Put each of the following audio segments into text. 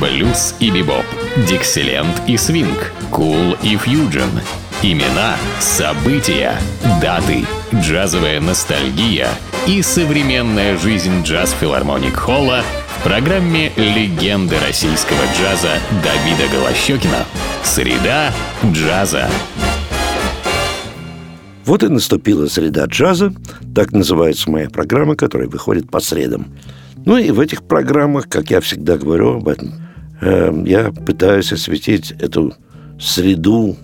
блюз и бибоп, дикселент и свинг, кул и фьюджен. Имена, события, даты, джазовая ностальгия и современная жизнь джаз-филармоник Холла в программе «Легенды российского джаза» Давида Голощекина. Среда джаза. Вот и наступила среда джаза, так называется моя программа, которая выходит по средам. Ну и в этих программах, как я всегда говорю об этом, э, я пытаюсь осветить эту среду,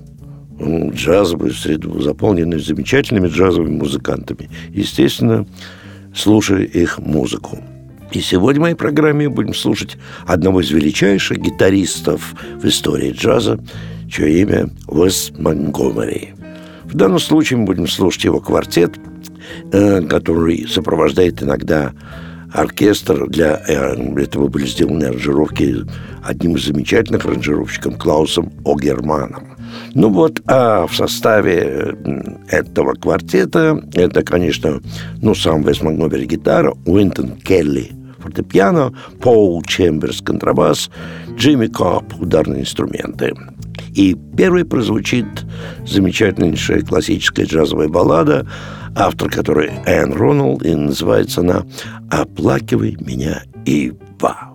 джазовую среду, заполненную замечательными джазовыми музыкантами. Естественно, слушаю их музыку. И сегодня в моей программе будем слушать одного из величайших гитаристов в истории джаза, чье имя Уэс Монгомери – в данном случае мы будем слушать его квартет, э, который сопровождает иногда оркестр. Для э, этого были сделаны аранжировки одним из замечательных аранжировщиков Клаусом Огерманом. Ну вот, а в составе этого квартета это, конечно, ну, сам Уэс Монтгомери гитара, Уинтон Келли фортепиано, Пол Чемберс контрабас, Джимми Кобб ударные инструменты. И первой прозвучит замечательнейшая классическая джазовая баллада, автор которой Энн Роналд, и называется она «Оплакивай меня, Ива».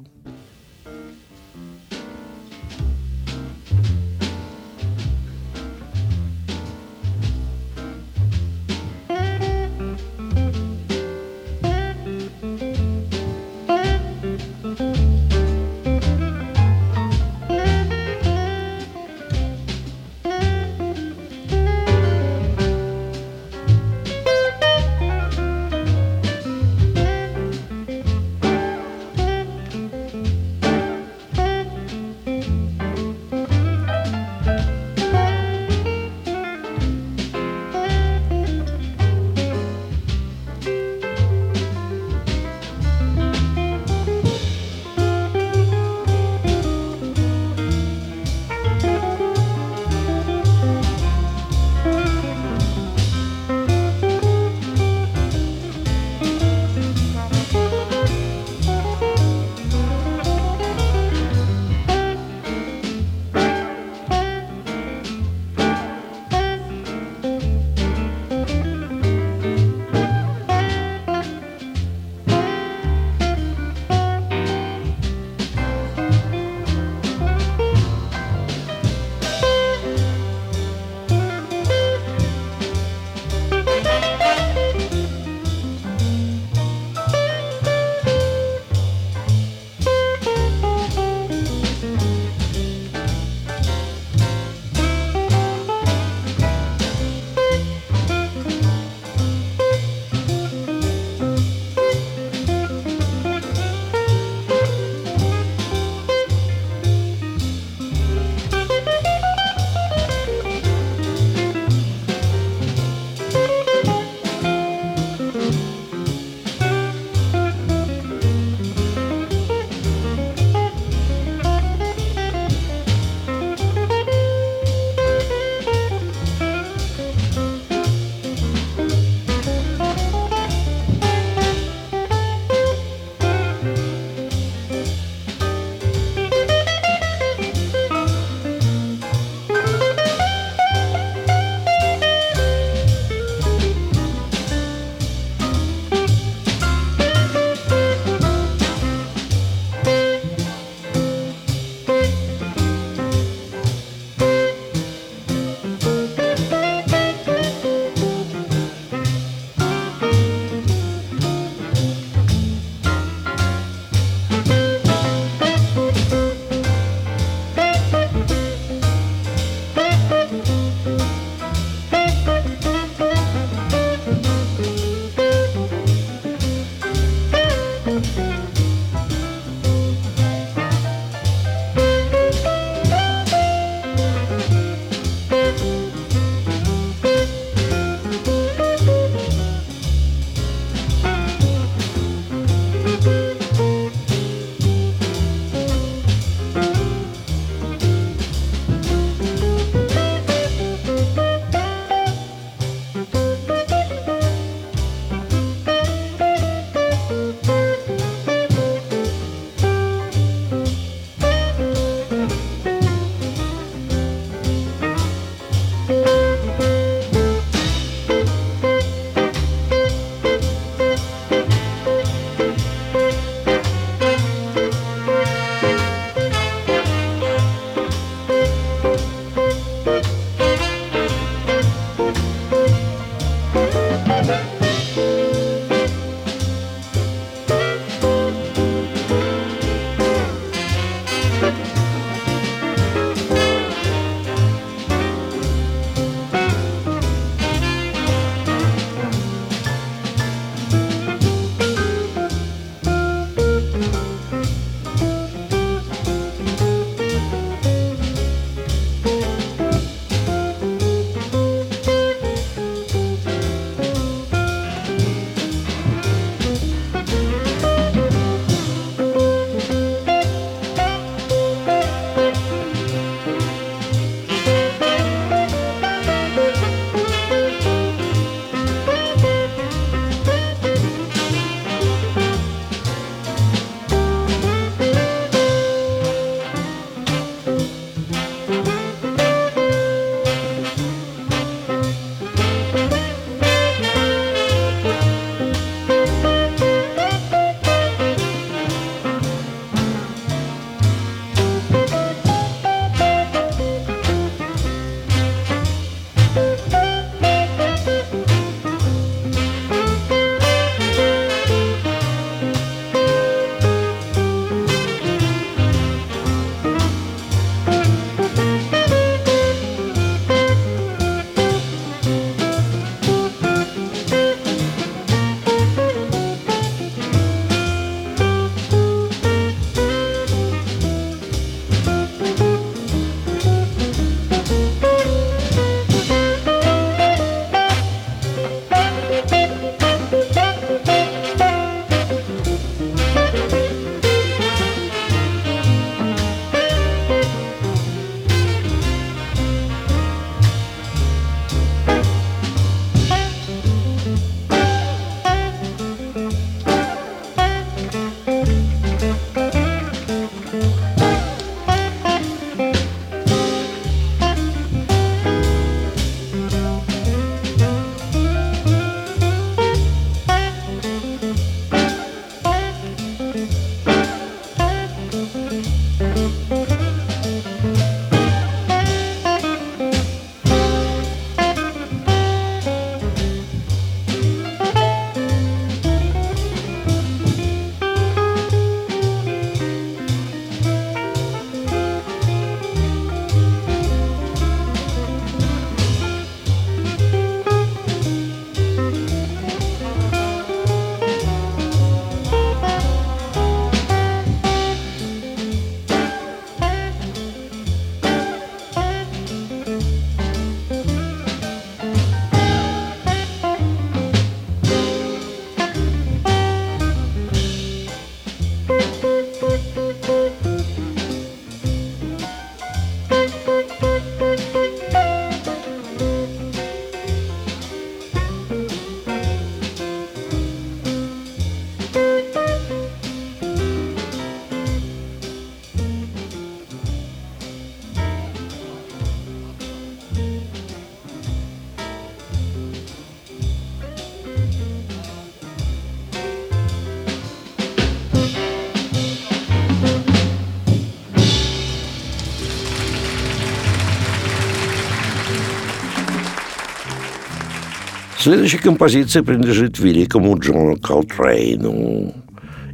Следующая композиция принадлежит великому Джону Колтрейну.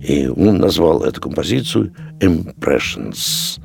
И он назвал эту композицию «Impressions».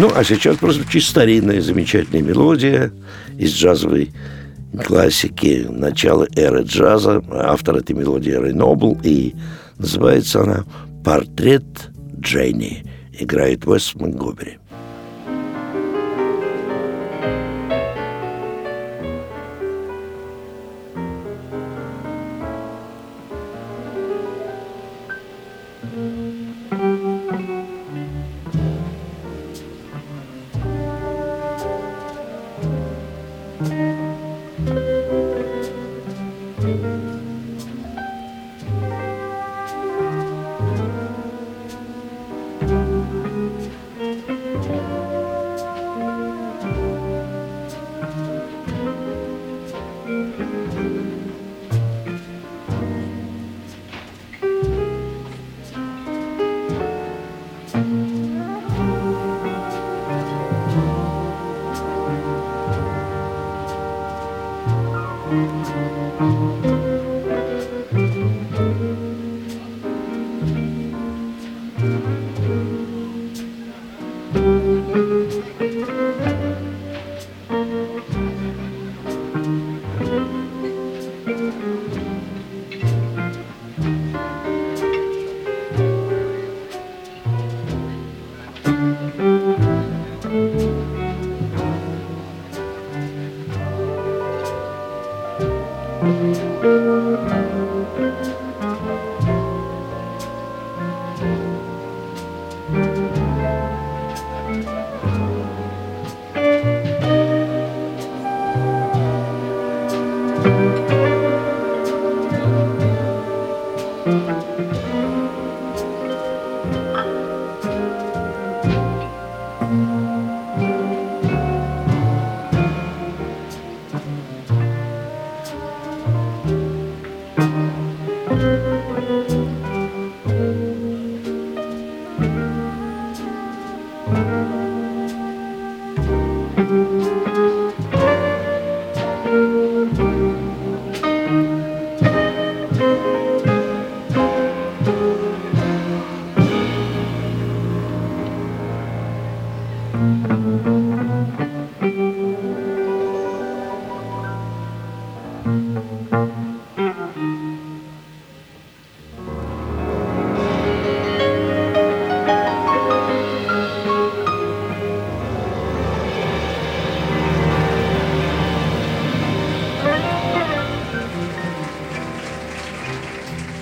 Ну, а сейчас прозвучит старинная замечательная мелодия из джазовой классики начала эры джаза. Автор этой мелодии Рэй Нобл, и называется она «Портрет Дженни». Играет Уэс Монгомери.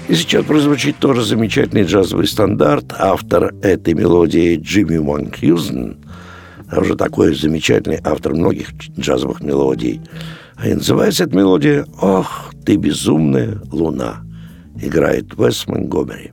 И сейчас прозвучит тоже замечательный джазовый стандарт. Автор этой мелодии Джимми Манкьюзен, а уже такой замечательный автор многих джазовых мелодий. И называется эта мелодия «Ох, ты безумная луна». Играет Уэс Монгомери.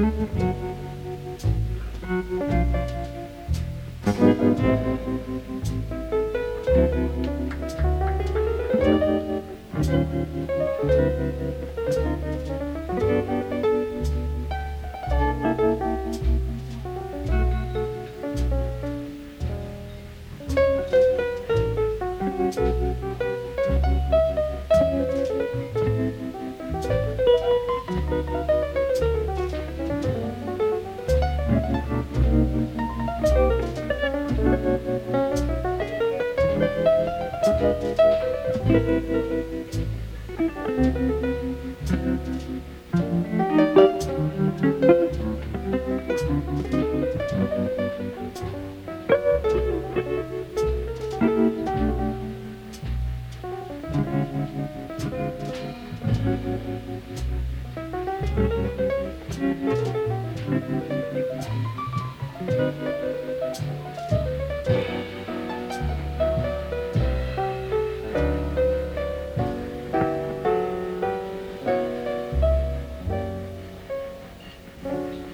Mm-hmm.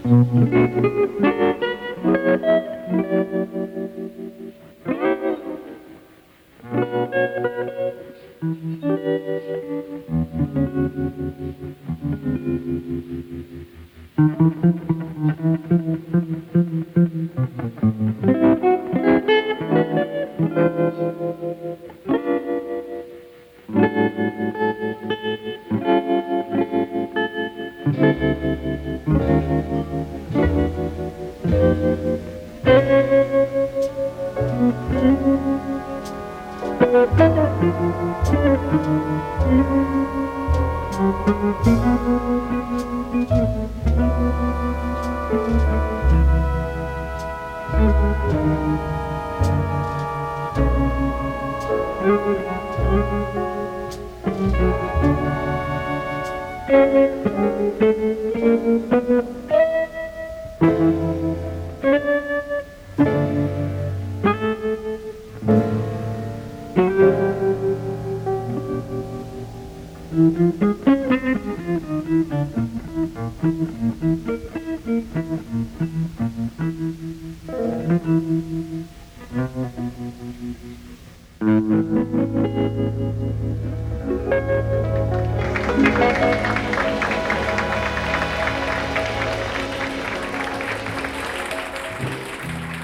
Thank you.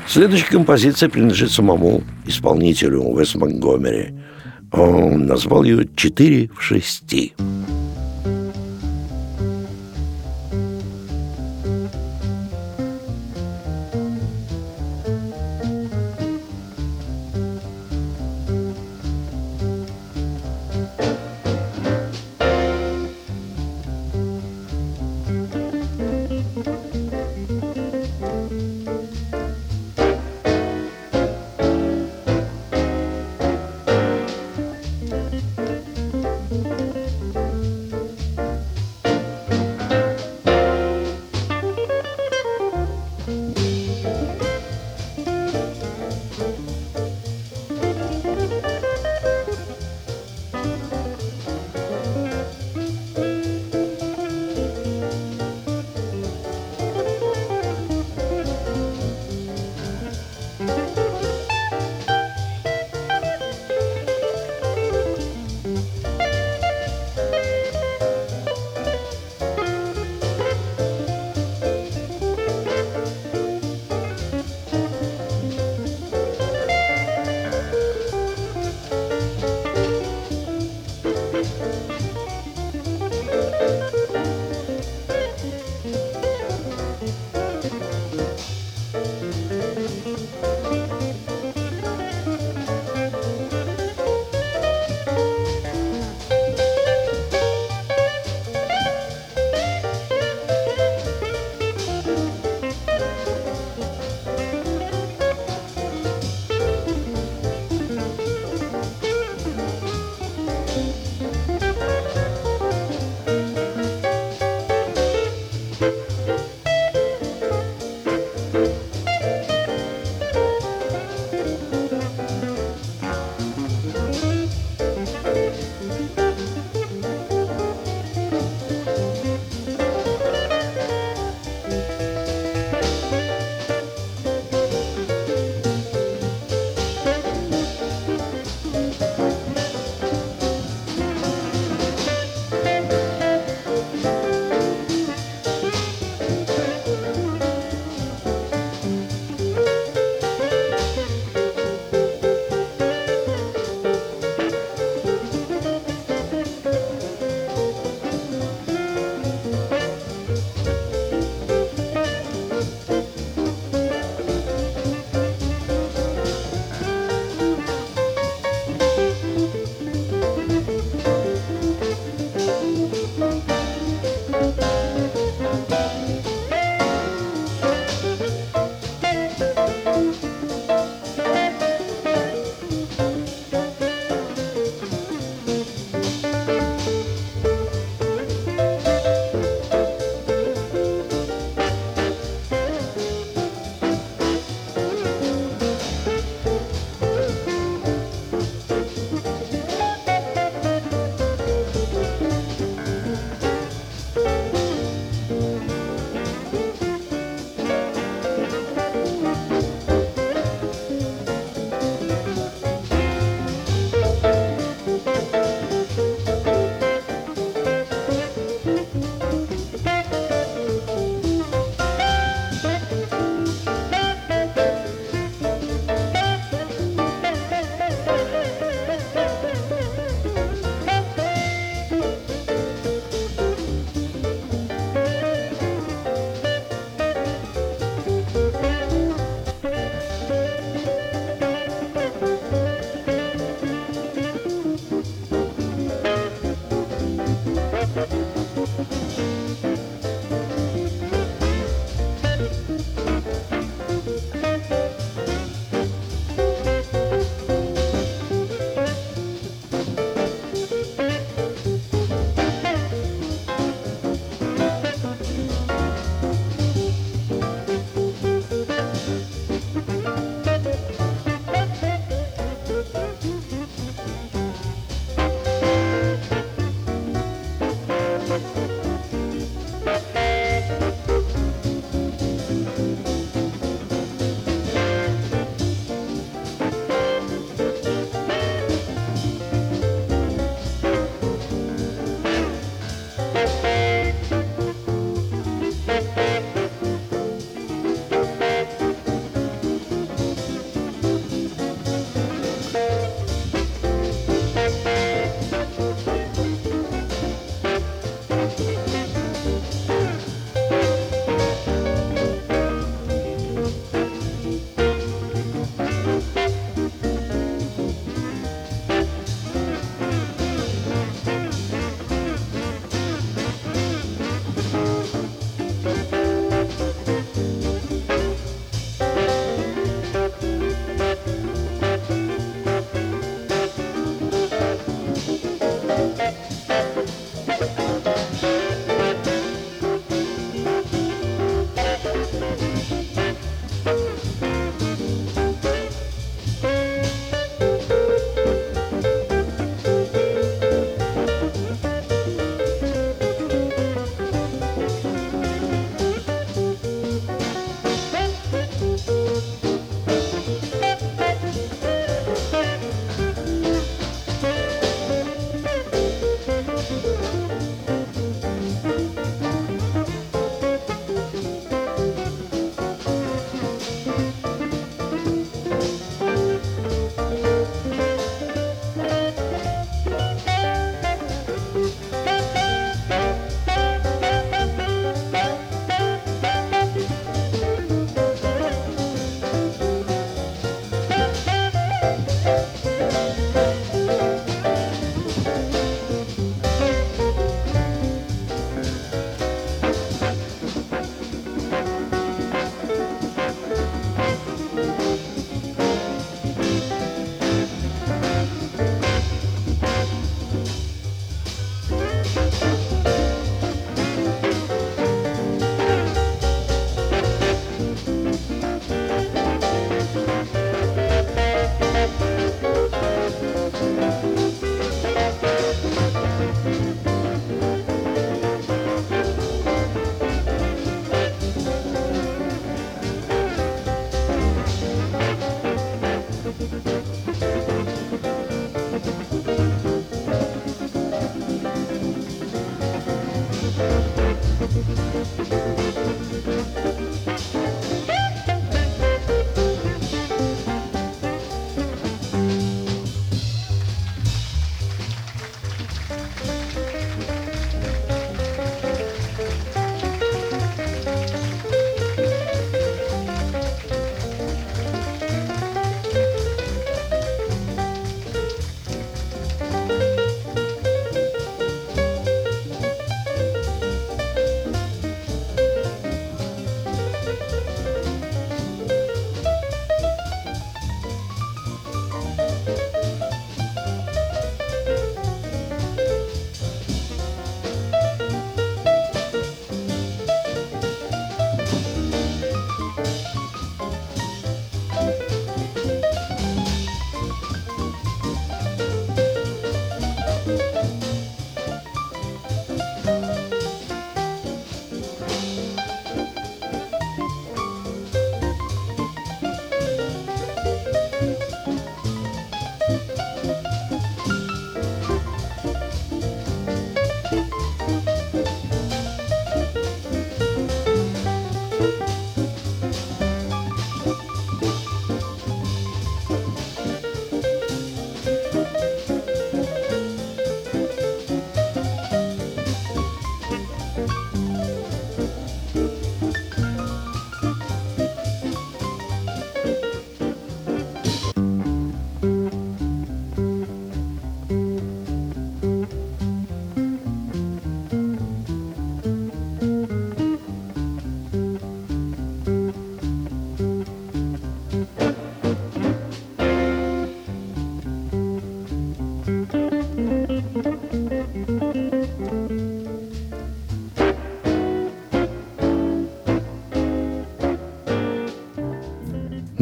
Следующая композиция принадлежит самому исполнителю Уэс Монгомери. Он назвал ее «Четыре в шести».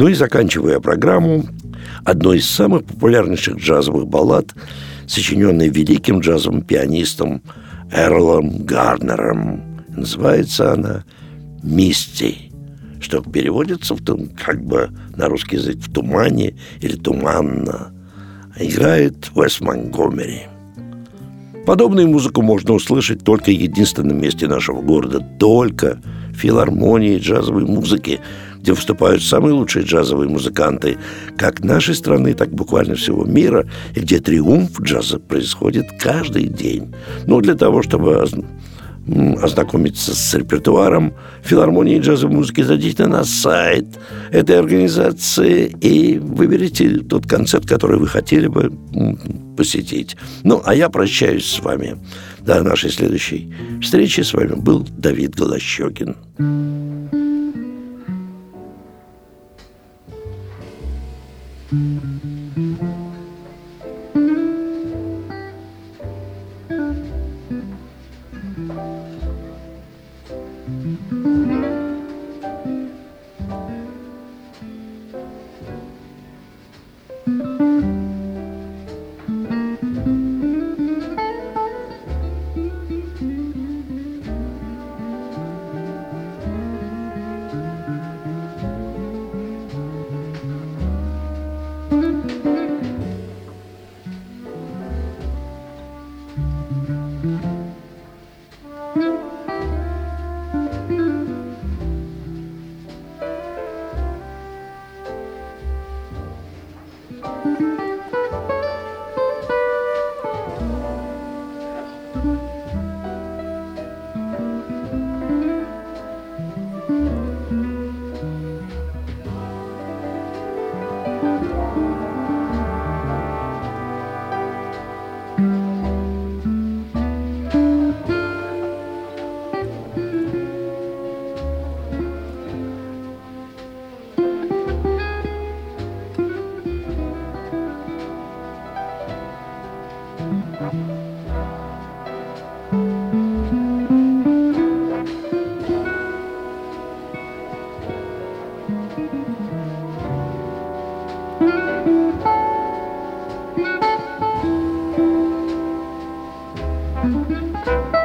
Ну и заканчивая программу, одной из самых популярнейших джазовых баллад, сочиненной великим джазовым пианистом Эрлом Гарнером. Называется она «Мисти», что переводится в, том, как бы на русский язык в тумане или туманно. Играет Уэс Монгомери. Подобную музыку можно услышать только в единственном месте нашего города, только в филармонии джазовой музыки, где выступают самые лучшие джазовые музыканты как нашей страны, так буквально всего мира, и где триумф джаза происходит каждый день. Ну, для того, чтобы ознакомиться с репертуаром филармонии джазовой музыки, зайдите на сайт этой организации и выберите тот концерт, который вы хотели бы посетить. Ну, а я прощаюсь с вами. До нашей следующей встречи с вами был Давид Голощекин. Mm-hmm. Música